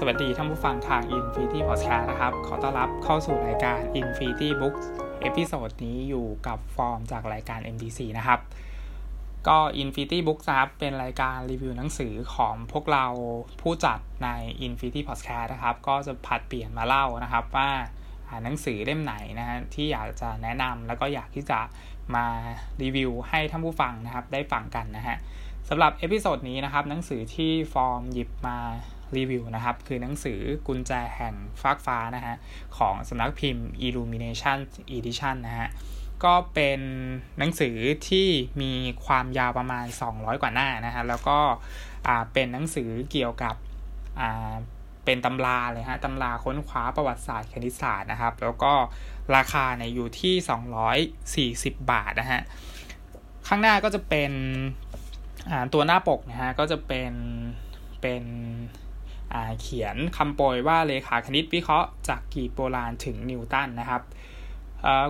สวัสดีท่านผู้ฟังทาง Infinity Podcast นะครับ ขอต้อนรับเข้าสู่รายการ Infinity Books episode นี้อยู่กับฟอร์มจากรายการ MDC นะครับ ก็ Infinity Books ครับเป็นรายการรีวิวหนังสือของพวกเราผู้จัดใน Infinity Podcast นะครับ ก็จะผัดเปลี่ยนมาเล่านะครับว่าหนังสือเล่มไหนนะฮะที่อยากจะแนะนำแล้วก็อยากที่จะมารีวิวให้ท่านผู้ฟังนะครับได้ฟังกันนะฮะ สำหรับ episode นี้นะครับหนังสือที่ฟอร์มหยิบมารีวิวนะครับ คือหนังสือกุญแจแห่งฟากฟ้านะฮะของสำนักพิมพ์ Illumination Edition นะฮะก็เป็นหนังสือที่มีความยาวประมาณ 200 กว่าหน้านะฮะแล้วก็เป็นหนังสือเกี่ยวกับเป็นตำราเลยฮะตำราค้นคว้าประวัติศาสตร์คณิตศาสตร์นะครับ แล้วก็ราคาเนี่ยอยู่ที่ 240 บาทนะฮะข้างหน้าก็จะเป็น ตัวหน้าปกนะฮะก็จะเป็นเป็นเขียนคำโปรยว่าเลขาคณิตวิเคราะห์จากกีบโบราณถึงนิวตันนะครับ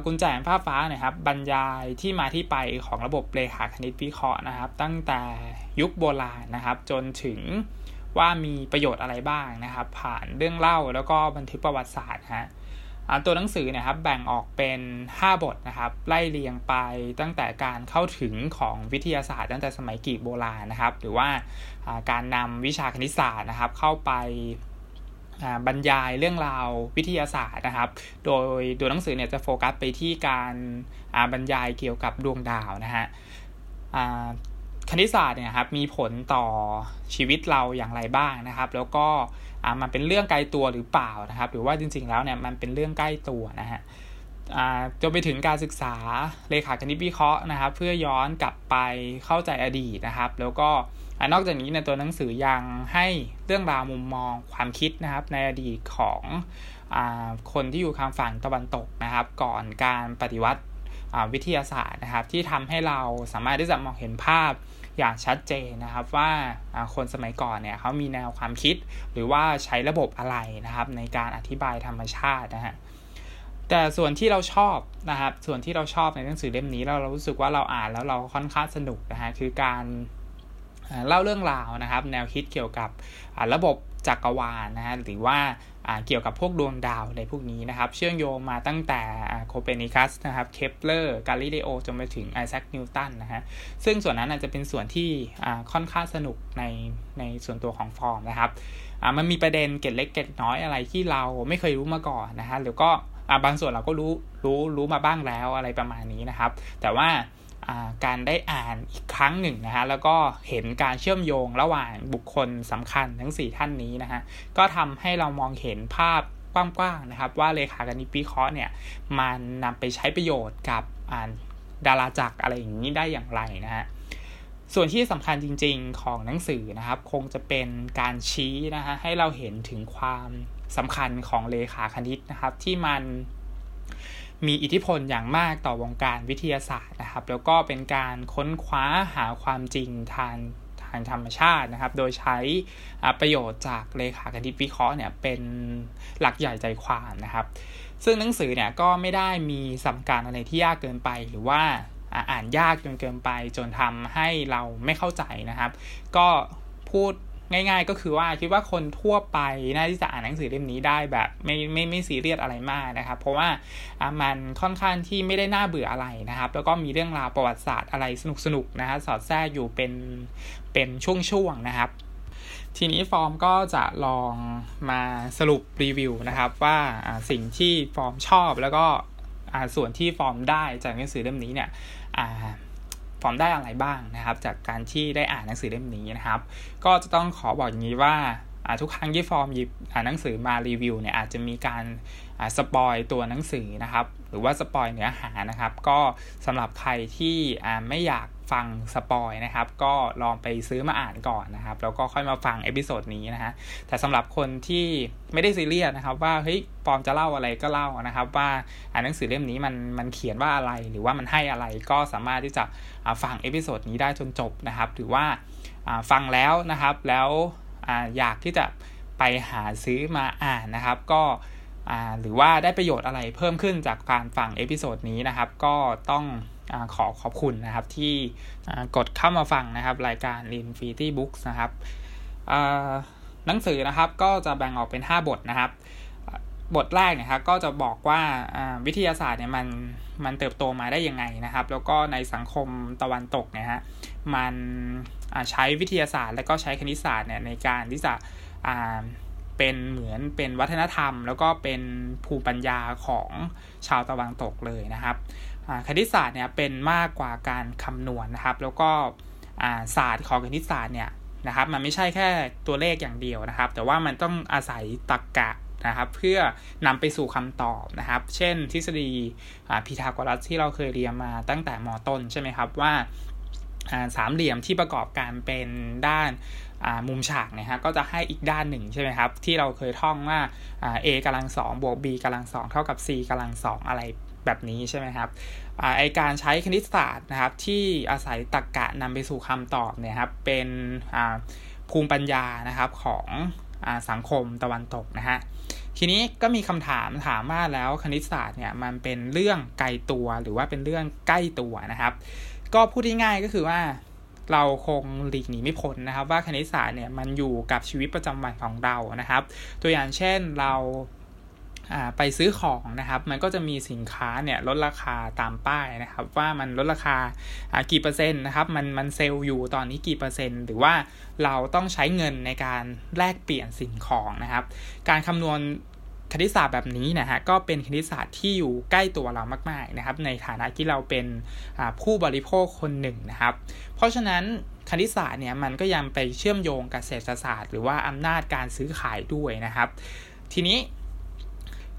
กุญแจผ้าฟ้านะครับบรรยายที่มาที่ไปของระบบเลขาคณิตวิเคราะห์นะครับ ตั้งแต่ยุคโบราณนะครับ จนถึงว่ามีประโยชน์อะไรบ้างนะครับ ผ่านเรื่องเล่าแล้วก็บันทึกประวัติศาสตร์ฮะ ตัวหนังสือเนี่ยครับแบ่งออกเป็น 5 บทนะครับไล่เรียงไปตั้งแต่การเข้าถึงของวิทยาศาสตร์ตั้งแต่สมัยกรีกโบราณนะครับ หรือว่าการนำวิชาคณิตศาสตร์นะครับ เข้าไปบรรยายเรื่องราววิทยาศาสตร์นะครับ โดยตัวหนังสือเนี่ยจะโฟกัสไปที่การบรรยายเกี่ยวกับดวงดาวนะฮะคณิตศาสตร์เนี่ยครับมีผลต่อชีวิตเราอย่างไรบ้างนะครับ แล้วก็ มันเป็นเรื่องไกลตัวหรือเปล่านะครับ หรือว่าจริง ๆ แล้วเนี่ยมันเป็นเรื่องใกล้ตัวนะฮะจนไปถึงการศึกษาเลขาคณิตวิเคราะห์นะครับ เพื่อย้อนกลับไปเข้าใจอดีตนะครับ แล้วก็นอกจากนี้ในตัวหนังสือยังให้เรื่องราวมุมมองความคิดนะครับ ในอดีตของอคนที่อยู่ทางฝั่งตะวันตกนะครับ ก่อนการปฏิวัติวิทยาศาสตร์นะครับ ที่ทำให้เราสามารถที่จะมองเห็นภาพ อย่างชัดเจนนะครับว่าคนสมัยก่อนเนี่ยเขามีแนวความคิด หรือว่าใช้ระบบอะไรนะครับในการอธิบายธรรมชาตินะฮะแต่ส่วนที่เราชอบนะครับส่วนที่เราชอบในหนังสือเล่มนี้เราเรารู้สึกว่าเราอ่านแล้วเราค่อนข้างสนุกนะฮะคือการเล่าเรื่องราวนะครับ แนวคิดเกี่ยวกับระบบจักรวาลนะฮะหรือว่า เกี่ยวกับพวกดวงดาวในพวกนี้นะครับ เชื่อมโยงมาตั้งแต่โคเปนิคัสนะครับเคปเลอร์กาลิเลโอจนไปถึงไอแซคนิวตันนะฮะซึ่งส่วนนั้นอาจจะเป็นส่วนที่ค่อนข้างสนุกในในส่วนตัวของฟอร์มนะครับมันมีประเด็นเกตเล็กเกตน้อยอะไรที่เราไม่เคยรู้มาก่อนนะฮะหรือก็บางส่วนเราก็รู้รู้รู้มาบ้างแล้วอะไรประมาณนี้นะครับ แต่ว่า การได้อ่านอีกครั้งหนึ่งนะฮะแล้วก็เห็นการเชื่อมโยงระหว่างบุคคลสำคัญทั้ง 4 ท่านนี้นะฮะก็ทำให้เรามองเห็นภาพกว้างๆนะครับ ว่าเลขาคณิตวิเคราะห์เนี่ยมันนำไปใช้ประโยชน์กับดาราจักรอะไรอย่างนี้ได้อย่างไรนะฮะส่วนที่สำคัญจริง ๆ ของหนังสือนะครับ คงจะเป็นการชี้นะฮะให้เราเห็นถึงความสำคัญของเลขาคณิตนะครับ ที่มัน มีอิทธิพลอย่างมากต่อวงการวิทยาศาสตร์นะครับ แล้วก็เป็นการค้นคว้าหาความจริงทางทางธรรมชาตินะครับ โดยใช้ประโยชน์จากเลขาคณิตวิเคราะห์เนี่ยเป็นหลักใหญ่ใจความนะครับ ซึ่งหนังสือเนี่ยก็ไม่ได้มีสมการอะไรที่ยากเกินไปหรือว่าอ่านยากจนเกินไปจนทำให้เราไม่เข้าใจนะครับ ก็พูด ง่าย ๆ ก็คือว่าคิดว่าคนทั่วไปน่าที่จะอ่านหนังสือเล่มนี้ได้แบบไม่ไม่ไม่ซีเรียสอะไรมากนะครับ เพราะว่ามันค่อนข้างที่ไม่ได้น่าเบื่ออะไรนะครับ แล้วก็มีเรื่องราวประวัติศาสตร์อะไรสนุกๆนะฮะสอดแทรกอยู่เป็นเป็นช่วงๆนะครับ ทีนี้ฟอร์มก็จะลองมาสรุปรีวิวนะครับ ว่าสิ่งที่ฟอร์มชอบแล้วก็ส่วนที่ฟอร์มได้จากหนังสือเล่มนี้เนี่ย ฟอร์มได้อะไรบ้างนะครับ จากการที่ได้อ่านหนังสือเล่มนี้นะครับ ก็จะต้องขอบอกอย่างนี้ว่า ทุกครั้งที่ฟอร์มหยิบหนังสือมารีวิวเนี่ยอาจจะมีการ spoil ตัวหนังสือนะครับ หรือว่า spoil เนื้อหานะครับ ก็สำหรับใครที่ไม่อยากฟัง spoil นะครับ ก็ลองไปซื้อมาอ่านก่อนนะครับ แล้วก็ค่อยมาฟัง episode นี้นะฮะแต่สำหรับคนที่ไม่ได้ซีเรียสนะครับ ว่าเฮ้ยฟอร์มจะเล่าอะไรก็เล่านะครับ ว่าอ่านหนังสือเล่มนี้มันมันเขียนว่าอะไร หรือว่ามันให้อะไรก็สามารถที่จะฟัง episode นี้ได้จนจบนะครับ หรือว่าฟังแล้วนะครับแล้ว อยากที่จะไปหาซื้อมาอ่านนะครับ ก็หรือว่าได้ประโยชน์อะไรเพิ่มขึ้นจากการฟัง episode นี้นะครับ ก็ต้องขอขอบคุณนะครับ ที่กดเข้ามาฟังนะครับ รายการ Infinity Books นะครับหนังสือนะครับก็จะแบ่งออกเป็น 5 บทนะครับ บทแรกเนี่ยครับก็จะบอกว่าวิทยาศาสตร์เนี่ยมันมันเติบโตมาได้ยังไงนะครับ แล้วก็ในสังคมตะวันตกเนี่ยฮะมัน ใช้วิทยาศาสตร์ และก็ใช้คณิตศาสตร์เนี่ยในการที่จะเป็นเหมือนเป็นวัฒนธรรม แล้วก็เป็นภูมิปัญญาของชาวตะวันตกเลยนะครับคณิตศาสตร์เนี่ยเป็นมากกว่าการคำนวณนนะครับ แล้วก็ศาสตร์ของคณิตศาสตร์เนี่ยนะครับมันไม่ใช่แค่ตัวเลขอย่างเดียวนะครับ แต่ว่ามันต้องอาศัยตรรกกะนะครับเพื่อนำไปสู่คำตอบนะครับ เช่นทฤษฎีพีทาโกรัสที่เราเคยเรียนมาตั้งแต่มต้นใช่ไหมครับว่า สามเหลี่ยมที่ประกอบการเป็นด้านมุมฉากนะฮะก็จะให้อีกด้านหนึ่งใช่ไหมครับ ที่เราเคยท่องว่า a กำลังสองบวก b กำลังสองเท่ากับ c กำลังสองอะไรแบบนี้ใช่ไหมครับไอการใช้คณิตศาสตร์นะครับ ที่อาศัยตรรกกะนำไปสู่คำตอบเนี่ยครับเป็นภูมิปัญญานะครับของอสังคมตะวันตกนะฮะทีนี้ก็มีคำถามถามว่าแล้วคณิตศาสตร์เนี่ยมันเป็นเรื่องไกลตัวหรือว่าเป็นเรื่องใกล้ตัวนะครับ ก็พูดง่ายๆก็คือว่าเราคงหลีกหนีไม่พ้นนะครับ ว่าคณิตศาสตร์เนี่ยมันอยู่กับชีวิตประจำวันของเรานะครับ ตัวอย่างเช่นเราไปซื้อของนะครับ มันก็จะมีสินค้าเนี่ยลดราคาตามป้ายนะครับ ว่ามันลดราคากี่เปอร์เซ็นต์นะครับมันมันเซลล์อยู่ตอนนี้กี่เปอร์เซ็นต์ หรือว่าเราต้องใช้เงินในการแลกเปลี่ยนสิ่งของนะครับ การคำนวณ คณิตศาสตร์แบบนี้นะฮะก็เป็นคณิตศาสตร์ที่อยู่ใกล้ตัวเรามากๆนะครับในฐานะที่เราเป็นผู้บริโภคคนหนึ่งนะครับ เพราะฉะนั้นคณิตศาสตร์เนี่ยมันก็ยังไปเชื่อมโยงกับเศรษฐศาสตร์ หรือว่าอำนาจการซื้อขายด้วยนะครับ ทีนี้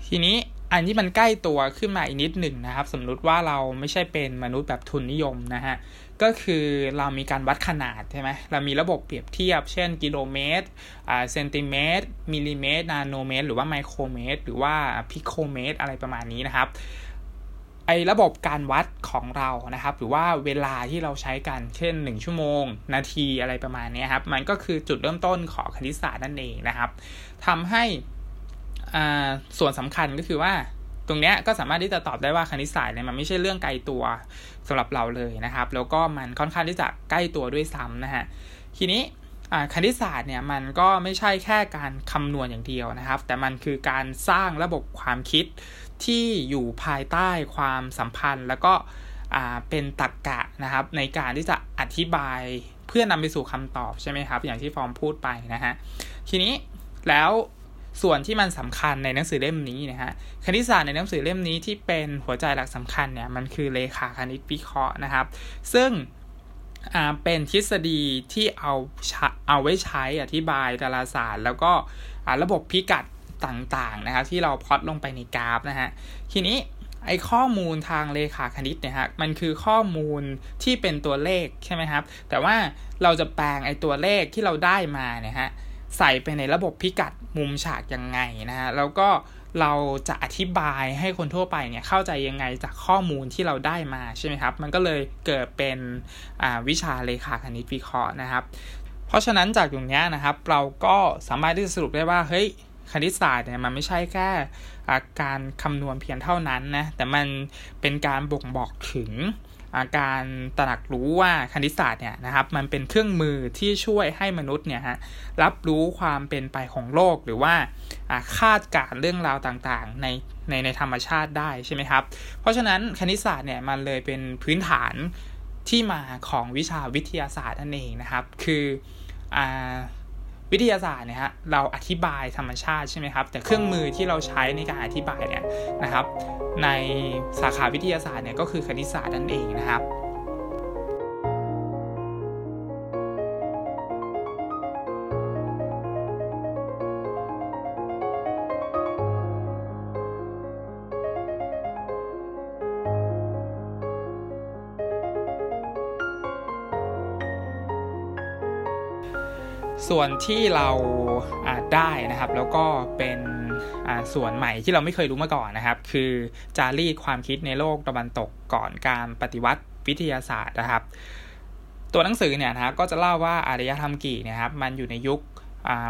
ทีนี้ อันนี้มันใกล้ตัวขึ้นมาอีกนิดหนึ่งนะครับ สมมติว่าเราไม่ใช่เป็นมนุษย์แบบทุนนิยมนะฮะก็คือเรามีการวัดขนาดใช่ไหมเรามีระบบเปรียบเทียบ เช่นกิโลเมตรอ่าเซนติเมตร มิลลิเมตร นาโนเมตร หรือว่าไมโครเมตร หรือว่าพิโคเมตร อะไรประมาณนี้นะครับไอระบบการวัดของเรานะครับ หรือว่าเวลาที่เราใช้กัน เช่น 1 ชั่วโมง นาทีอะไรประมาณนี้ครับ มันก็คือจุดเริ่มต้นของคณิตศาสตร์นั่นเองนะครับทำให้ ส่วนสำคัญก็คือว่าตรงเนี้ยก็สามารถที่จะตอบได้ว่าคณิตศาสตร์เนี่ยมันไม่ใช่เรื่องไกลตัวสำหรับเราเลยนะครับ แล้วก็มันค่อนข้างที่จะใกล้ตัวด้วยซ้ำนะฮะทีนี้คณิตศาสตร์เนี่ยมันก็ไม่ใช่แค่การคำนวณอย่างเดียวนะครับ แต่มันคือการสร้างระบบความคิดที่อยู่ภายใต้ความสัมพันธ์ แล้วก็เป็นตรรกกะนะครับ ในการที่จะอธิบายเพื่อนำไปสู่คำตอบใช่ไหมครับ อย่างที่ฟอร์มพูดไปนะฮะทีนี้แล้ว ส่วนที่มันสำคัญในหนังสือเล่มนี้นะฮะคณิตศาสตร์ในหนังสือเล่มนี้ที่เป็นหัวใจหลักสำคัญเนี่ยมันคือเลขาคณิตวิเคราะห์นะครับ ซึ่งเป็นทฤษฎีที่เอาเอาไว้ใช้อธิบายดาราศาสตร์ แล้วก็ระบบพิกัดต่างๆนะครับที่เราพอดลงไปในกราฟนะฮะทีนี้ไอ้ข้อมูลทางเลขาคณิตเนี่ยฮะมันคือข้อมูลที่เป็นตัวเลขใช่ไหมครับ แต่ว่าเราจะแปลงไอ้ตัวเลขที่เราได้มาเนี่ยฮะ ใส่ไปในระบบพิกัดมุมฉากยังไงนะฮะแล้วก็เราจะอธิบายให้คนทั่วไปเนี่ยเข้าใจยังไงจากข้อมูลที่เราได้มาใช่ไหมครับ มันก็เลยเกิดเป็นวิชาเลขาคณิตวิเคราะห์นะครับ เพราะฉะนั้นจากตรงนี้นะครับ เราก็สามารถที่จะสรุปได้ว่าเฮ้ยคณิตศาสตร์เนี่ยมันไม่ใช่แค่การคำนวณเพียงเท่านั้นนะแต่มันเป็นการบ่งบอกถึง การตระหนักรู้ว่าคณิตศาสตร์เนี่ยนะครับมันเป็นเครื่องมือที่ช่วยให้มนุษย์เนี่ยฮะรับรู้ความเป็นไปของโลกหรือว่าคาดการเรื่องราวต่างๆ ในในในธรรมชาติได้ใช่ไหมครับ เพราะฉะนั้นคณิตศาสตร์เนี่ยมันเลยเป็นพื้นฐานที่มาของวิชาวิทยาศาสตร์นั่นเองนะครับ คืออ วิทยาศาสตร์เนี่ยฮะเราอธิบายธรรมชาติใช่ไหมครับ แต่เครื่องมือที่เราใช้ในการอธิบายเนี่ยนะครับ ในสาขาวิทยาศาสตร์เนี่ยก็คือคณิตศาสตร์นั่นเองนะครับ ส่วนที่เราได้นะครับ แล้วก็เป็นส่วนใหม่ที่เราไม่เคยรู้มาก่อนนะครับ คือจารีตความคิดในโลกตะวันตกก่อนการปฏิวัติวิทยาศาสตร์นะครับ ตัวหนังสือเนี่ยนะครับก็จะเล่าว่าอารยธรรมกีเนี่ยครับ มันอยู่ในยุค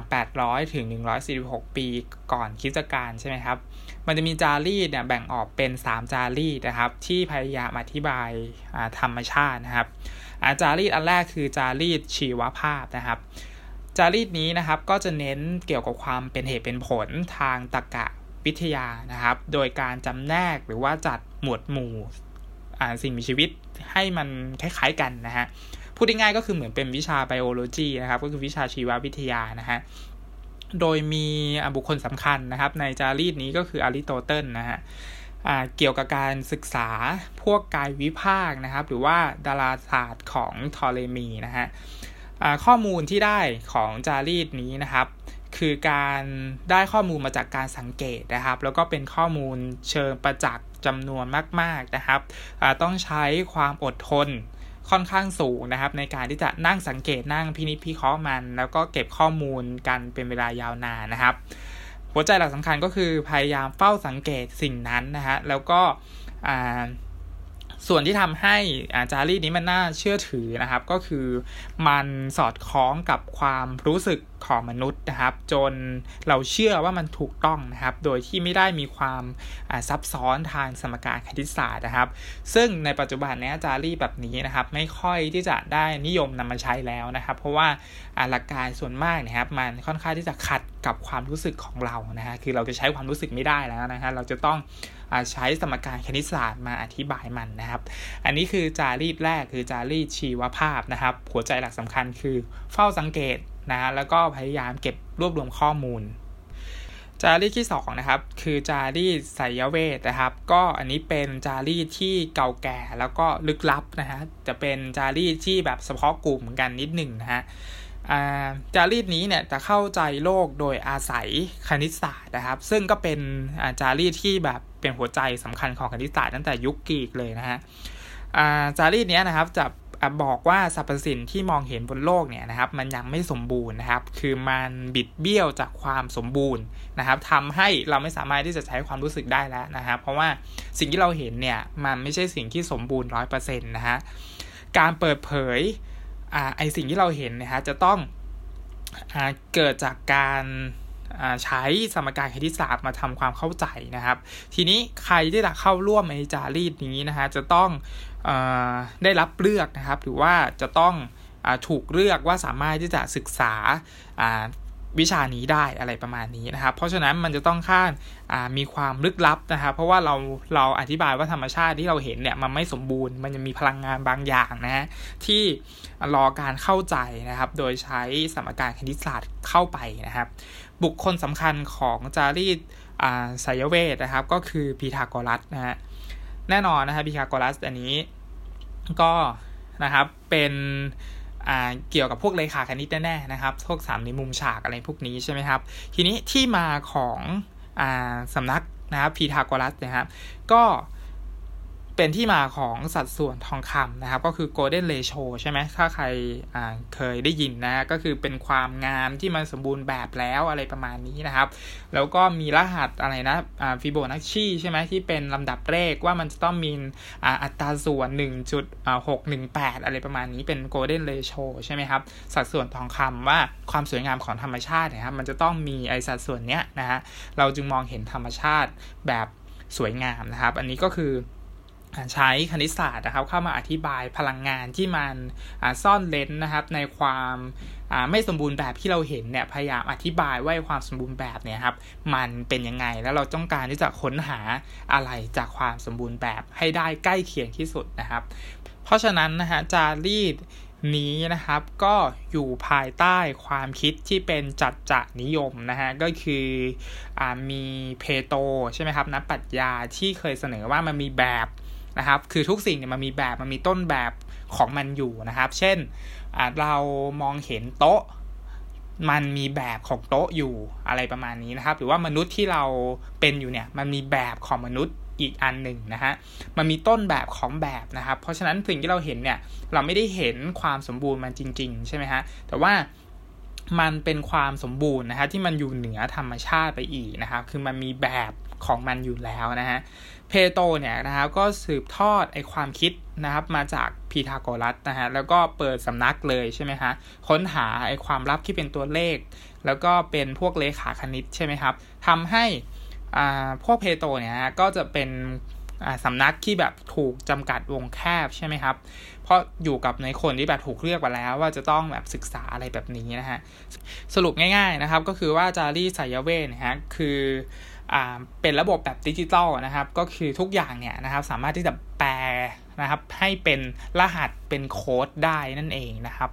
800 ถึง 146 ปีก่อนคริสตกาลใช่ไหมครับ มันจะมีจารีตเนี่ยแบ่งออกเป็น 3 จารีตนะครับ ที่พยายามอธิบายธรรมชาตินะครับจารีตอันแรกคือจารีตชีวภาพนะครับ จารีตนี้นะครับก็จะเน้นเกี่ยวกับความเป็นเหตุเป็นผลทางตรรกะวิทยานะครับ โดยการจำแนกหรือว่าจัดหมวดหมู่สิ่งมีชีวิตให้มันคล้ายๆกันนะฮะพูดง่ายๆก็คือเหมือนเป็นวิชาไบโอโลจีนะครับ ก็คือวิชาชีววิทยานะฮะโดยมีบุคคลสำคัญนะครับ ในจารีตนี้ก็คืออริโตเติลนะฮะเกี่ยวกับการศึกษาพวกกายวิภาคนะครับ หรือว่าดาราศาสตร์ของทอเลมีนะฮะ ข้อมูลที่ได้ของจารีตนี้นะครับ คือการได้ข้อมูลมาจากการสังเกตนะครับ แล้วก็เป็นข้อมูลเชิงประจักษ์จำนวนมาก ๆนะครับต้องใช้ความอดทนค่อนข้างสูงนะครับ ในการที่จะนั่งสังเกตนั่งพินิจพิเคราะห์มัน แล้วก็เก็บข้อมูลกันเป็นเวลายาวนานนะครับ หัวใจหลักสำคัญก็คือพยายามเฝ้าสังเกตสิ่งนั้นนะฮะแล้วก็ ส่วนที่ทำให้อาจารีนี้มันน่าเชื่อถือนะครับ ก็คือมันสอดคล้องกับความรู้สึก ของมนุษย์นะครับ จนเราเชื่อว่ามันถูกต้องนะครับ โดยที่ไม่ได้มีความซับซ้อนทางสมการคณิตศาสตร์นะครับ ซึ่งในปัจจุบันนี้จารีแบบนี้นะครับ ไม่ค่อยที่จะได้นิยมนำมาใช้แล้วนะครับ เพราะว่าหลักการส่วนมากนะครับ มันค่อนข้างที่จะขัดกับความรู้สึกของเรานะฮะคือเราจะใช้ความรู้สึกไม่ได้แล้วนะฮะเราจะต้องใช้สมการคณิตศาสตร์มาอธิบายมันนะครับ อันนี้คือจารีตแรกคือจารีตชีวภาพนะครับ หัวใจหลักสำคัญคือเฝ้าสังเกต นะฮะแล้วก็พยายามเก็บรวบรวมข้อมูล จารีตที่2นะครับคือจารีตไสยเวทนะครับ ก็อันนี้เป็นจารีตที่เก่าแก่แล้วก็ลึกลับนะฮะจะเป็นจารีตที่แบบเฉพาะกลุ่มกันนิดหนึ่งนะฮะจารีตนี้เนี่ยจะเข้าใจโลกโดยอาศัยคณิตศาสตร์นะครับ ซึ่งก็เป็นจารีตที่แบบเป็นหัวใจสำคัญของคณิตศาสตร์ตั้งแต่ยุคกรีกเลยนะฮะจารีตนี้นะครับจะ บอกว่าสรรพสิ่งที่มองเห็นบนโลกเนี่ยนะครับ มันยังไม่สมบูรณ์นะครับ คือมันบิดเบี้ยวจากความสมบูรณ์นะครับทำให้เราไม่สามารถที่จะใช้ความรู้สึกได้แล้วนะครับ เพราะว่าสิ่งที่เราเห็นเนี่ยมันไม่ใช่สิ่งที่สมบูรณ์ร้อยเปอร์เซ็นต์นะฮะการเปิดเผยอ่าไอสิ่งที่เราเห็นนะฮะจะต้องอ่าเกิดจากการใช้สมการคณิตศาสตร์มาทำความเข้าใจนะครับ ทีนี้ใครที่จะเข้าร่วมในจารีตนี้นะฮะจะต้อง ได้รับเลือกนะครับ หรือว่าจะต้องอถูกเลือกว่าสามารถที่จะศึกษาวิชานี้ได้อะไรประมาณนี้นะครับ เพราะฉะนั้นมันจะต้องค่านมีความลึกลับนะครับ เพราะว่าเราเราอธิบายว่าธรรมชาติที่เราเห็นเนี่ยมันไม่สมบูรณ์ มันจะมีพลังงานบางอย่างนะฮะที่รอการเข้าใจนะครับ โดยใช้สมการคณิตศาสตร์เข้าไปนะครับ บุคคลสำคัญของจารีตไสยเวทนะครับ ก็คือพีทาโกรัสนะฮะแน่นอนนะครับพีทาโกรัสอันนี้ ก็นะครับเป็นเกี่ยวกับพวกเลขาคณิตแน่ๆนะครับ พวกสามในมุมฉากอะไรพวกนี้ใช่ไหมครับ ทีนี้ที่มาของอสำนักนะครับพีทาโกรัสนะครับ ก็ เป็นที่มาของสัดส่วนทองคำนะครับ ก็คือ golden ratio ใช่ไหมถ้าใครเคยได้ยินนะ ก็คือเป็นความงามที่มันสมบูรณ์แบบแล้วอะไรประมาณนี้นะครับ แล้วก็มีรหัสอะไรนะฟิโบนัชชีใช่ไหมที่เป็นลำดับเลขว่ามันจะต้องมีอัตราส่วน 1.618 อะไรประมาณนี้เป็น golden ratio ใช่ไหมครับ สัดส่วนทองคำว่าความสวยงามของธรรมชาตินะครับ มันจะต้องมีไอสัดส่วนเนี้ยนะฮะ เราจึงมองเห็นธรรมชาติแบบสวยงามนะครับ อันนี้ก็คือ ใช้คณิตศาสตร์นะครับ เข้ามาอธิบายพลังงานที่มันซ่อนเลนนะครับ ในความไม่สมบูรณ์แบบที่เราเห็นเนี่ยพยายามอธิบายว่าความสมบูรณ์แบบเนี่ยครับมันเป็นยังไงแล้วเราต้องการที่จะค้นหาอะไรจากความสมบูรณ์แบบให้ได้ใกล้เคียงที่สุดนะครับ เพราะฉะนั้นนะฮะจารีดนี้นะครับก็อยู่ภายใต้ความคิดที่เป็นจัดจะนิยมนะฮะก็คืออมีเพโตใช่ไหมครับนักปรัชญาที่เคยเสนอว่ามันมีแบบ นะครับ คือทุกสิ่งเนี่ยมันมีแบบมันมีต้นแบบของมันอยู่นะครับ เช่นเรามองเห็นโต๊ะ มันมีแบบของโต๊ะอยู่อะไรประมาณนี้นะครับ หรือว่ามนุษย์ที่เราเป็นอยู่เนี่ย มันมีแบบของมนุษย์อีกอันหนึ่งนะฮะ มันมีต้นแบบของแบบนะครับ เพราะฉะนั้นสิ่งที่เราเห็นเนี่ย เราไม่ได้เห็นความสมบูรณ์มันจริง ๆ ใช่ไหมฮะ แต่ว่ามันเป็นความสมบูรณ์นะฮะที่มันอยู่เหนือธรรมชาติไปอีกนะครับ คือมันมีแบบของมันอยู่แล้วนะฮะ เพโตเนี่ยนะครับก็สืบทอดไอความคิดนะครับมาจากพีทาโกรัสนะฮะแล้วก็เปิดสำนักเลยใช่ไหมฮะค้นหาไอความลับที่เป็นตัวเลข แล้วก็เป็นพวกเลขาคณิตใช่ไหมครับทำให้อ่าพวกเพโตเนี่ยก็จะเป็นสำนักที่แบบถูกจำกัดวงแคบใช่ไหมครับ เพราะอยู่กับในคนที่แบบถูกเลือกมาแล้ว ว่าจะต้องแบบศึกษาอะไรแบบนี้นะฮะ สรุปง่ายๆนะครับก็คือว่าจารีสายเวทนะฮะคือ เป็นระบบแบบดิจิตอลนะครับ ก็คือทุกอย่างเนี่ยนะครับ สามารถที่จะแปลนะครับ ให้เป็นรหัสเป็นโค้ดได้นั่นเองนะครับ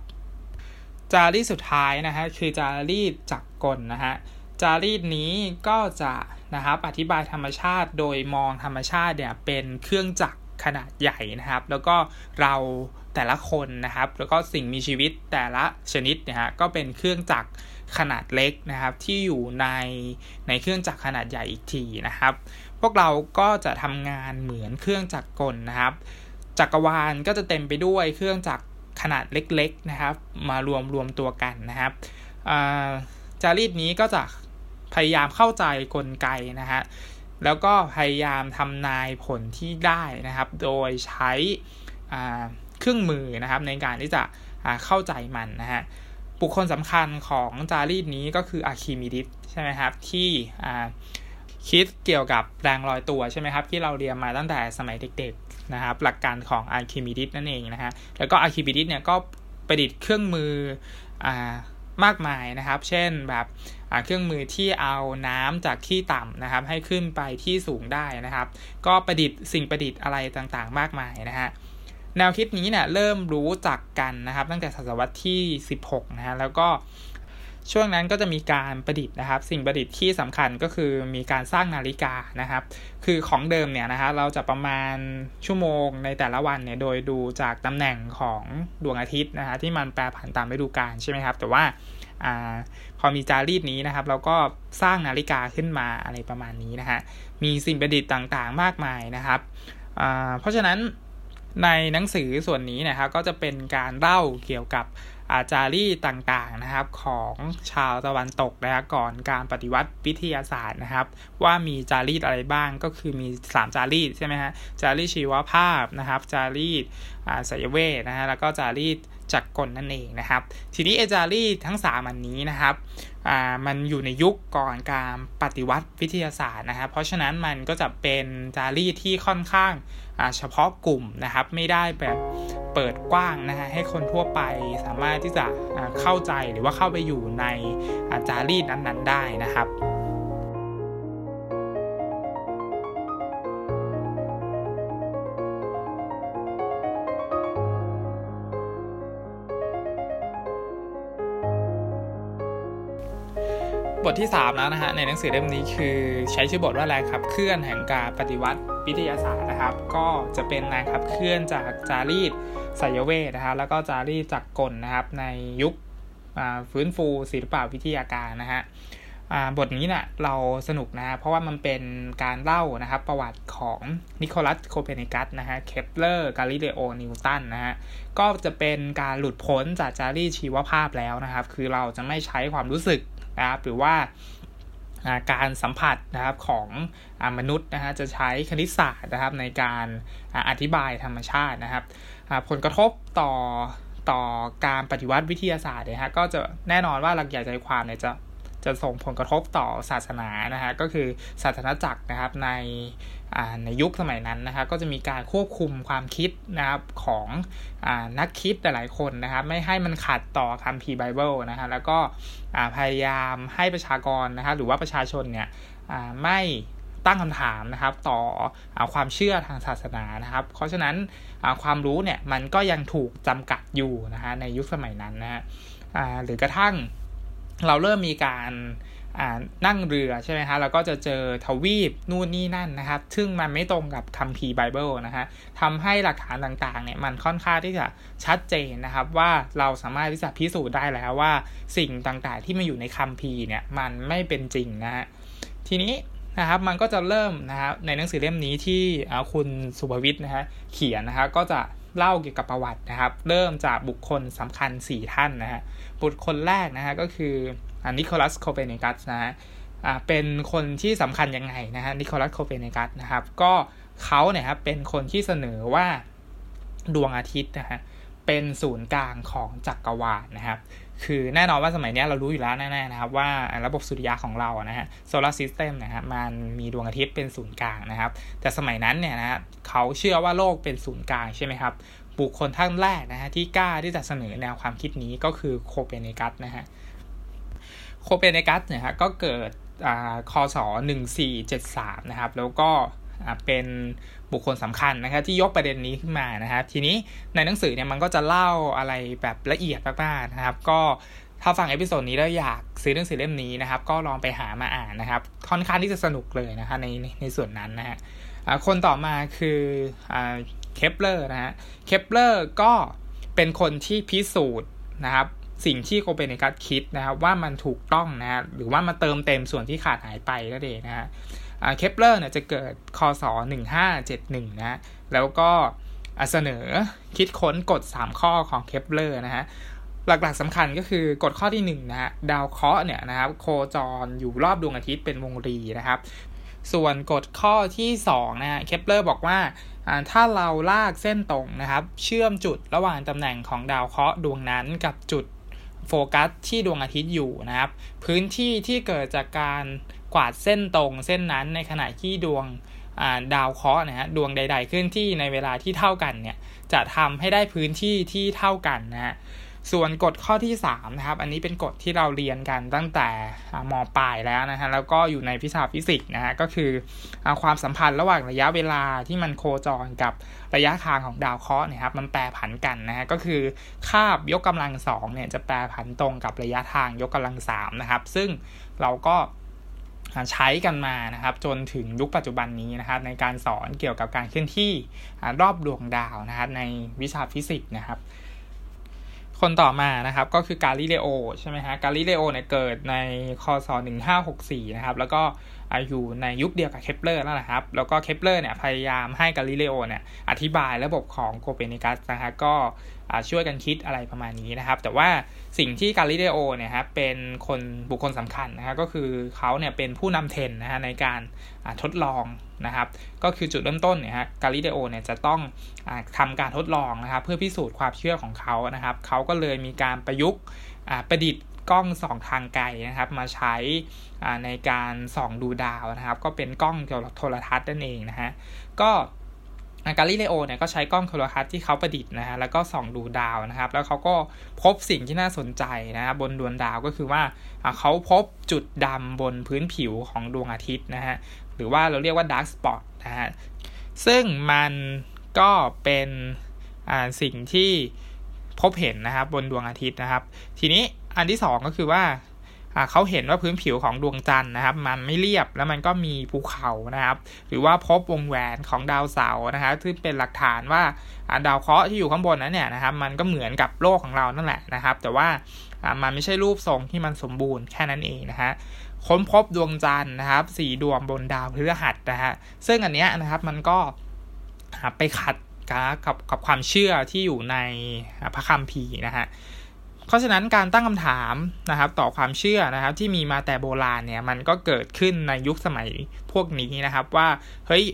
จารีตสุดท้ายนะฮะคือจารีตจักรกลนะฮะจารีตนี้ก็จะนะครับอธิบายธรรมชาติโดยมองธรรมชาติเนี่ยเป็นเครื่องจักรขนาดใหญ่นะครับ แล้วก็เราแต่ละคนนะครับ แล้วก็สิ่งมีชีวิตแต่ละชนิดนะฮะก็เป็นเครื่องจักร ขนาดเล็กนะครับ ที่อยู่ในในเครื่องจักรขนาดใหญ่อีกทีนะครับ พวกเราก็จะทำงานเหมือนเครื่องจักรกลนะครับ จักรวาลก็จะเต็มไปด้วยเครื่องจักรขนาดเล็กๆนะครับ มารวมรวมตัวกันนะครับจารีตนี้ก็จะพยายามเข้าใจกลไกนะฮะแล้วก็พยายามทำนายผลที่ได้นะครับ โดยใช้เครื่องมือนะครับในการที่จะเข้าใจมันนะฮะ บุคคลสำคัญของจารีตนี้ก็คืออะคิมิดิสใช่ไหมครับ ที่คิดเกี่ยวกับแรงลอยตัวใช่ไหมครับ ที่เราเรียนมาตั้งแต่สมัยเด็กๆนะครับ หลักการของอะคิมิดิสนั่นเองนะฮะแล้วก็อะคิมิดิสเนี่ยก็ประดิษฐ์เครื่องมือมากมายนะครับ เช่นแบบเครื่องมือที่เอาน้ำจากที่ต่ำนะครับ ให้ขึ้นไปที่สูงได้นะครับ ก็ประดิษฐ์สิ่งประดิษฐ์อะไรต่างๆ มากมายนะฮะ แนวคิดนี้เนี่ยเริ่มรู้จักกันนะครับ ตั้งแต่ศตวรรษที่ 16 นะฮะแล้วก็ช่วงนั้นก็จะมีการประดิษฐ์นะครับ สิ่งประดิษฐ์ที่สำคัญก็คือมีการสร้างนาฬิกานะครับ คือของเดิมเนี่ยนะฮะเราจะประมาณชั่วโมงในแต่ละวันเนี่ยโดยดูจากตำแหน่งของดวงอาทิตย์นะฮะที่มันแปรผันตามฤดูกาลใช่ไหมครับ แต่ว่าอพอมีจารีตนี้นะครับ เราก็สร้างนาฬิกาขึ้นมาอะไรประมาณนี้นะฮะมีสิ่งประดิษฐ์ต่างๆ มากมายนะครับเพราะฉะนั้น ในหนังสือส่วนนี้นะครับก็จะเป็นการเล่าเกี่ยวกับอาจารีต่างๆนะครับของชาวตะวันตกนะครับก่อนการปฏิวัติวิทยาศาสตร์นะครับ ว่ามีจารีตอะไรบ้างก็คือมี 3 จารีตใช่ไหมฮะจารีตชีวภาพนะครับ จารีตสายเวทนะฮะแล้วก็จารีตจักรกลนั่นเองนะครับ ทีนี้เอจารีตทั้ง 3 อันนี้นะครับอ่ามันอยู่ในยุคก่อนการปฏิวัติวิทยาศาสตร์นะครับ เพราะฉะนั้นมันก็จะเป็นจารีตที่ค่อนข้าง เฉพาะกลุ่มนะครับ ไม่ได้แบบเปิดกว้างนะฮะให้คนทั่วไปสามารถที่จะเข้าใจหรือว่าเข้าไปอยู่ในจารีนั้นๆ ได้นะครับบทที่ 3 แล้วนะฮะในหนังสือเล่มนี้คือใช้ชื่อบทว่าแรงขับเคลื่อนแห่งการปฏิวัติ วิทยาศาสตร์นะครับ ก็จะเป็นแรงขับเคลื่อนจากจารีตสายเวทนะฮะแล้วก็จารีตจักรกลนะครับในยุคฟื้นฟูศิลปวิทยาการนะฮะบทนี้เนี่ยเราสนุกนะ เพราะว่ามันเป็นการเล่านะครับประวัติของนิโคลัสโคเปนิกัสนะฮะเคปเลอร์กาลิเลโอนิวตันนะฮะก็จะเป็นการหลุดพ้นจากจารีตชีวภาพแล้วนะครับ คือเราจะไม่ใช้ความรู้สึกนะครับหรือว่า การสัมผัสนะครับของอมนุษย์นะฮะจะใช้คณิตศาสตร์นะครับในการอธิบายธรรมชาตินะครับผลกระทบต่อต่อการปฏิวัติวิทยาศาสตร์เนี่ยฮะก็จะแน่นอนว่าหลักใหญ่ใจความเนี่ยจะ จะส่งผลกระทบต่อศาสนานะฮะก็คือศาสนาจักรนะครับในในยุคสมัยนั้นนะครับก็จะมีการควบคุมความคิดนะครับของอนักคิดหลายๆคนนะครับไม่ให้มันขัดต่อคัมภีร์ไบเบิลนะฮะแล้วก็พยายามให้ประชากรนะครับหรือว่าประชาชนเนี่ยไม่ตั้งคำถามนะครับต่ออความเชื่อทางศาสนานะครับ เพราะฉะนั้นความรู้เนี่ยมันก็ยังถูกจำกัดอยู่นะฮะในยุคสมัยนั้นนะฮะหรือกระทั่ง เราเริ่มมีการนั่งเรือใช่ไหมฮะเราก็จะเจอทวีปนู่นนี่นั่นนะครับ ซึ่งมันไม่ตรงกับคัมภีร์ไบเบิลนะฮะทำให้หลักฐานต่างๆเนี่ยมันค่อนข้างที่จะชัดเจนนะครับว่าเราสามารถที่จะพิสูจน์ได้แล้วว่าสิ่งต่างๆที่มาอยู่ในคัมภีร์เนี่ยมันไม่เป็นจริงนะฮะทีนี้นะครับมันก็จะเริ่มนะครับในหนังสือเล่มนี้ที่คุณสุภวิทย์นะฮะเขียนนะครับก็จะ เล่าเกี่ยวกับประวัตินะครับ เริ่มจากบุคคลสำคัญ 4 ท่านนะฮะบุคคลแรกนะฮะก็คือนิโคลัสโคเปนิกัสนะฮะเป็นคนที่สำคัญยังไงนะฮะนิโคลัสโคเปนิกัสนะครับ ก็เขาเนี่ยครับเป็นคนที่เสนอว่าดวงอาทิตย์นะฮะเป็นศูนย์กลางของจักรวาลนะครับ คือแน่นอนว่าสมัยนี้เรารู้อยู่แล้วแน่ๆนะครับว่าระบบสุริยะของเรานะฮะโซลาร์ซิสเต็มนะฮะมันมีดวงอาทิตย์เป็นศูนย์กลางนะครับ แต่สมัยนั้นเนี่ยนะฮะเขาเชื่อว่าโลกเป็นศูนย์กลางใช่ไหมครับ บุคคลท่านแรกนะฮะที่กล้าที่จะเสนอแนวความคิดนี้ก็คือโคเปนิกัสนะฮะโคเปนิกัสเนี่ยฮะก็เกิดคศ1473 นะครับ แล้วก็เป็น บุคคลสำคัญนะครับที่ยกประเด็นนี้ขึ้นมานะครับ ทีนี้ในหนังสือเนี่ยมันก็จะเล่าอะไรแบบละเอียดมากๆนะครับ ก็ถ้าฟัง episode นี้แล้วอยากซื้อหนังสือเล่มนี้นะครับ ก็ลองไปหามาอ่านนะครับ ค่อนข้างที่จะสนุกเลยนะฮะในในส่วนนั้นนะฮะคนต่อมาคือเคปเลอร์นะฮะเคปเลอร์ก็เป็นคนที่พิสูจน์นะครับสิ่งที่โคเปนิกัสคิดนะครับว่ามันถูกต้องนะฮะหรือว่ามาเติมเต็มส่วนที่ขาดหายไปนั่นเองนะฮะ เคปเลอร์เนี่ยจะเกิดคศ 1571 นะแล้วก็เสนอคิดค้นกฎ 3 ข้อของเคปเลอร์นะฮะหลักๆสำคัญก็คือกฎข้อที่1นะฮะดาวเคราะห์เนี่ยนะครับโคจรอยู่รอบดวงอาทิตย์เป็นวงรีนะครับ ส่วนกฎข้อที่2นะฮะเคปเลอร์บอกว่าถ้าเราลากเส้นตรงนะครับ เชื่อมจุดระหว่างตำแหน่งของดาวเคราะห์ดวงนั้นกับจุดโฟกัสที่ดวงอาทิตย์อยู่นะครับ พื้นที่ที่เกิดจากการ วาดเส้นตรงเส้นนั้นในขณะที่ดวงดาวเคราะห์นะฮะดวงใดๆขึ้นที่ในเวลาที่เท่ากันเนี่ยจะทำให้ได้พื้นที่ที่เท่ากันนะฮะส่วนกฎข้อที่3นะครับอันนี้เป็นกฎที่เราเรียนกันตั้งแต่มปลายแล้วนะฮะแล้วก็อยู่ในวิชาฟิสิกส์นะฮะก็คือความสัมพันธ์ระหว่างระยะเวลาที่มันโคจรกับระยะทางของดาวเคราะห์นี่ยครับมันแปรผันกันนะฮะก็คือคาบยกกำลังสองเนี่ยจะแปรผันตรงกับระยะทางยกกำลังสามนะครับซึ่งเราก็ ใช้กันมานะครับ จนถึงยุคปัจจุบันนี้นะครับ ในการสอนเกี่ยวกับการเคลื่อนที่รอบดวงดาวนะครับ ในวิชาฟิสิกส์นะครับ คนต่อมานะครับก็คือกาลิเลโอใช่ไหมฮะกาลิเลโอเนี่ยเกิดในคศ1564นะครับแล้วก็ อยู่ในยุคเดียวกับเคปเลอร์นั่นแหละครับ แล้วก็เคปเลอร์เนี่ยพยายามให้กาลิเลโอเนี่ยอธิบายระบบของโคเปนิกัสนะฮะก็ช่วยกันคิดอะไรประมาณนี้นะครับ แต่ว่าสิ่งที่กาลิเลโอเนี่ยครับเป็นคนบุคคลสำคัญนะฮะก็คือเขาเนี่ยเป็นผู้นำเทรนนะฮะในการทดลองนะครับ ก็คือจุดเริ่มต้นเนี่ยฮะกาลิเลโอเนี่ยจะต้องอทำการทดลองนะครับเพื่อพิสูจน์ความเชื่อของเขานะครับเขาก็เลยมีการประยุกต์ประดิษฐ์ กล้องส่องทางไกลนะครับ มาใช้ในการส่องดูดาวนะครับ ก็เป็นกล้องโทรทรรศน์นั่นเองนะฮะก็กาลิเลโอเนี่ยก็ใช้กล้องโทรทรรศน์ที่เขาประดิษฐ์นะฮะแล้วก็ส่องดูดาวนะครับ แล้วเขาก็พบสิ่งที่น่าสนใจนะครับบนดวงดาวก็คือว่าเขาพบจุดดำบนพื้นผิวของดวงอาทิตย์นะฮะหรือว่าเราเรียกว่า dark spot นะฮะซึ่งมันก็เป็นสิ่งที่พบเห็นนะครับบนดวงอาทิตย์นะครับ ทีนี้ อันที่สองก็คือว่าเขาเห็นว่าพื้นผิวของดวงจันทร์นะครับ มันไม่เรียบแล้วมันก็มีภูเขานะครับ หรือว่าพบวงแหวนของดาวเสาร์นะครับซึ่งเป็นหลักฐานว่าดาวเคราะห์ที่อยู่ข้างบนนั้นเนี่ยนะครับ มันก็เหมือนกับโลกของเรานั่นแหละนะครับ แต่ว่ามันไม่ใช่รูปทรงที่มันสมบูรณ์แค่นั้นเองนะฮะค้นพบดวงจันทร์นะครับสี่ดวงบนดาวพฤหัสนะฮะซึ่งอันเนี้ยนะครับมันก็ไปขัดกับกับความเชื่อที่อยู่ในพระคัมภีร์นะฮะ เพราะฉะนั้นการตั้งคำถามนะครับ ต่อความเชื่อนะครับ ที่มีมาแต่โบราณเนี่ยมันก็เกิดขึ้นในยุคสมัยพวกนี้นะครับ ว่าเฮ้ย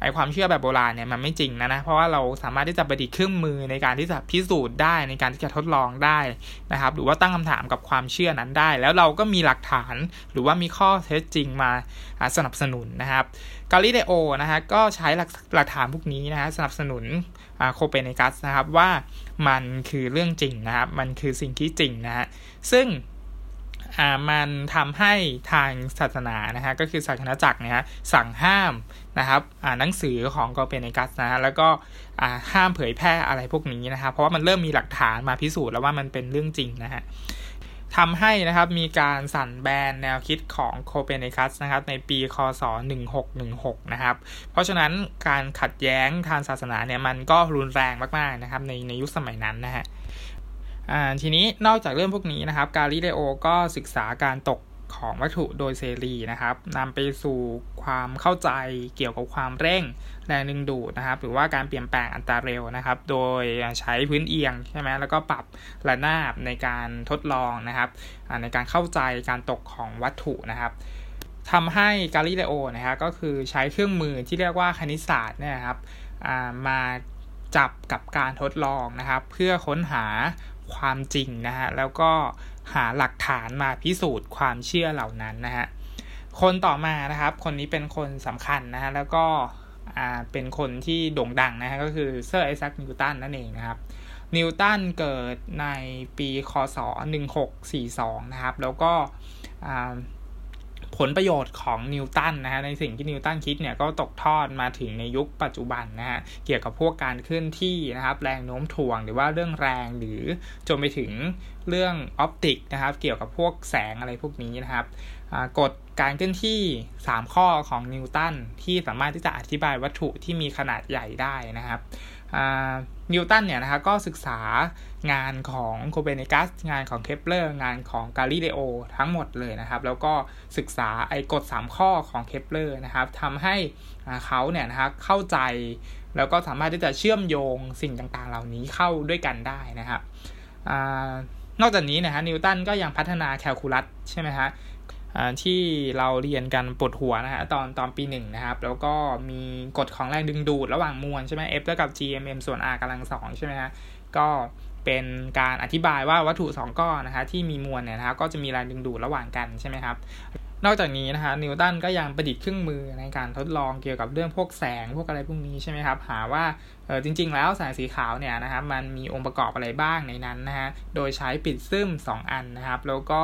ไอความเชื่อแบบโบราณเนี่ยมันไม่จริงนะนะ เพราะว่าเราสามารถที่จะประดิษฐ์เครื่องมือในการที่จะพิสูจน์ได้ในการที่จะทดลองได้นะครับ หรือว่าตั้งคำถามกับความเชื่อนั้นได้ แล้วเราก็มีหลักฐานหรือว่ามีข้อเท็จจริงมาสนับสนุนนะครับกาลิเลโอนะฮะก็ใช้หลักหลักฐานพวกนี้นะฮะสนับสนุนโคเปนิกัสนะครับว่ามันคือเรื่องจริงนะครับ มันคือสิ่งที่จริงนะฮะซึ่ง มันทำให้ทางศาสนานะฮะก็คือศาสนาจักรเนี่ยสั่งห้ามนะครับหนังสือของโคเปนิกัสนะฮะแล้วก็อ่าห้ามเผยแพร่อะไรพวกนี้นะครับเพราะว่ามันเริ่มมีหลักฐานมาพิสูจน์แล้วว่ามันเป็นเรื่องจริงนะฮะทำให้นะครับมีการสั่นแบนแนวคิดของโคเปนิคัสนะครับในปีคศ 1616 นะครับ เพราะฉะนั้นการขัดแย้งทางศาสนาเนี่ยมันก็รุนแรงมากๆนะครับในในยุคสมัยนั้นนะฮะ ทีนี้นอกจากเรื่องพวกนี้นะครับ กาลิเลโอก็ศึกษาการตกของวัตถุโดยเซรีนะครับนำไปสู่ความเข้าใจเกี่ยวกับความเร่งแรงดึงดูดนะครับ หรือว่าการเปลี่ยนแปลงอัตราเร็วนะครับ โดยใช้พื้นเอียงใช่ไหมแล้วก็ปรับระนาบในการทดลองนะครับในการเข้าใจการตกของวัตถุนะครับทำให้กาลิเลโอนะครับก็คือใช้เครื่องมือที่เรียกว่าคณิตศาสตร์เนี่ยครับมาจับกับการทดลองนะครับ เพื่อค้นหา ความจริงนะฮะแล้วก็หาหลักฐานมาพิสูจน์ความเชื่อเหล่านั้นนะฮะคนต่อมานะครับ คนนี้เป็นคนสำคัญนะฮะแล้วก็เป็นคนที่โด่งดังนะฮะก็คือเซอร์ไอแซคนิวตันนั่นเองนะครับนิวตันเกิดในปีคศ1642นะครับแล้วก็ ผลประโยชน์ของนิวตันนะฮะในสิ่งที่นิวตันคิดเนี่ยก็ตกทอดมาถึงในยุคปัจจุบันนะฮะเกี่ยวกับพวกการเคลื่อนที่นะครับแรงโน้มถ่วงหรือว่าเรื่องแรงหรือจนไปถึงเรื่องออปติกนะครับเกี่ยวกับพวกแสงอะไรพวกนี้นะครับกฎการเคลื่อนที่ 3 ข้อของนิวตันที่สามารถที่จะอธิบายวัตถุที่มีขนาดใหญ่ได้นะครับนิวตันเนี่ยนะครับก็ศึกษา งานของโคเปนิกัสงานของเคปเลอร์งานของกาลิเลโอทั้งหมดเลยนะครับ แล้วก็ศึกษาไอ้กฎ 3 ข้อของเคปเลอร์นะครับทำให้เขาเนี่ยนะครับเข้าใจแล้วก็สามารถที่จะเชื่อมโยงสิ่งต่างๆ เหล่านี้เข้าด้วยกันได้นะครับอนอกจากนี้นะฮะนิวตันก็ยังพัฒนาแคลคูลัสใช่ไหมฮะที่เราเรียนกันปวดหัวนะฮะตอนตอนปีหนึ่งนะครับ แล้วก็มีกฎของแรงดึงดูดระหว่างมวลใช่ไหม F เท่ากับ GMM ส่วน R กำลังสองใช่ไหมฮะก็ เป็นการอธิบายว่าวัตถุ 2 ก้อนนะฮะที่มีมวลเนี่ยนะครับก็จะมีแรงดึงดูดระหว่างกันใช่ไหมครับนอกจากนี้นะฮะนิวตันก็ยังประดิษฐ์เครื่องมือในการทดลองเกี่ยวกับเรื่องพวกแสงพวกอะไรพวกนี้ใช่ไหมครับหาว่าเออจริง ๆ แล้วแสงสีขาวเนี่ยนะครับมันมีองค์ประกอบอะไรบ้างในนั้นนะฮะโดยใช้ปิดซึม2 อันนะครับ แล้วก็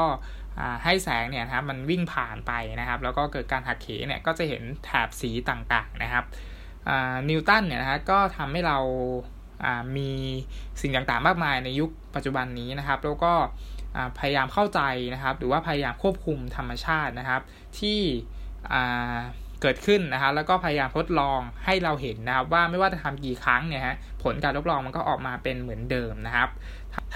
ให้แสงเนี่ยนะครับมันวิ่งผ่านไปนะครับ แล้วก็เกิดการหักเหเนี่ยก็จะเห็นแถบสีต่างๆนะครับนิวตันเนี่ยนะฮะก็ทำให้เรา มีสิ่งต่างๆ มากมายในยุคปัจจุบันนี้นะครับ แล้วก็พยายามเข้าใจนะครับ หรือว่าพยายามควบคุมธรรมชาตินะครับ ที่เกิดขึ้นนะครับแล้วก็พยายามทดลองให้เราเห็นนะครับ ว่าไม่ว่าจะทำกี่ครั้งเนี่ยฮะผลการทดลองมันก็ออกมาเป็นเหมือนเดิมนะครับ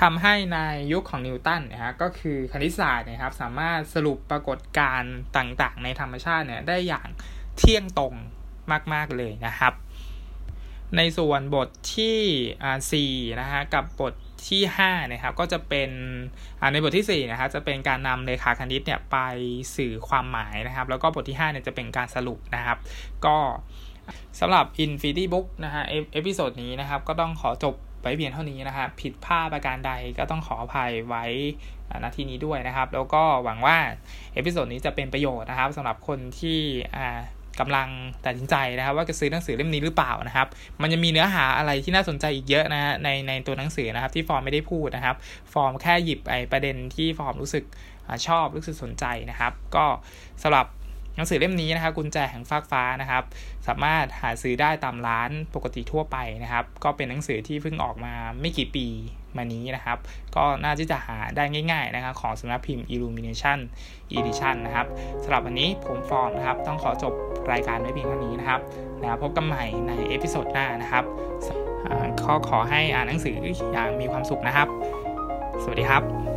ทำให้ในยุคของนิวตันนะฮะก็คือคณิตศาสตร์นะครับ สามารถสรุปปรากฏการณ์ต่างๆ ในธรรมชาติเนี่ยได้อย่างเที่ยงตรงมาก ๆเลยนะครับ ในส่วนบทที่สี่นะฮะกับบทที่5นะครับก็จะเป็นในบทที่4นะครับจะเป็นการนำเลขาคณิตเนี่ยไปสื่อความหมายนะครับ แล้วก็บทที่5เนี่ยจะเป็นการสรุปนะครับ ก็สำหรับ Infinity Book นะฮะepisode นี้นะครับ ก็ต้องขอจบไว้เพียงเท่านี้นะครับผิดพลาดประการใดก็ต้องขออภัยไว้ณที่นี้ด้วยนะครับ แล้วก็หวังว่า episode นี้จะเป็นประโยชน์นะครับสำหรับคนที่ กำลังตัดสินใจนะครับ ว่าจะซื้อหนังสือเล่มนี้หรือเปล่านะครับ มันจะมีเนื้อหาอะไรที่น่าสนใจอีกเยอะนะฮะในในตัวหนังสือนะครับ ที่ฟอร์มไม่ได้พูดนะครับ ฟอร์มแค่หยิบไอ้ประเด็นที่ฟอร์มรู้สึกชอบรู้สึกสนใจนะครับ ก็สำหรับหนังสือเล่มนี้นะครับกุญแจแห่งฟากฟ้านะครับ สามารถหาซื้อได้ตามร้านปกติทั่วไปนะครับ ก็เป็นหนังสือที่เพิ่งออกมาไม่กี่ปี มานี้นะครับ ก็น่าที่จะหาได้ง่าย ๆนะครับ ของสำนักพิมพ์ Illumination Edition นะครับสำหรับวันนี้ผมฟอร์มนะครับ ต้องขอจบรายการไว้เพียงเท่านี้นะครับนะพบกันใหม่ใน episode หน้านะครับขอขอให้อ่านหนังสืออย่างมีความสุขนะครับ สวัสดีครับ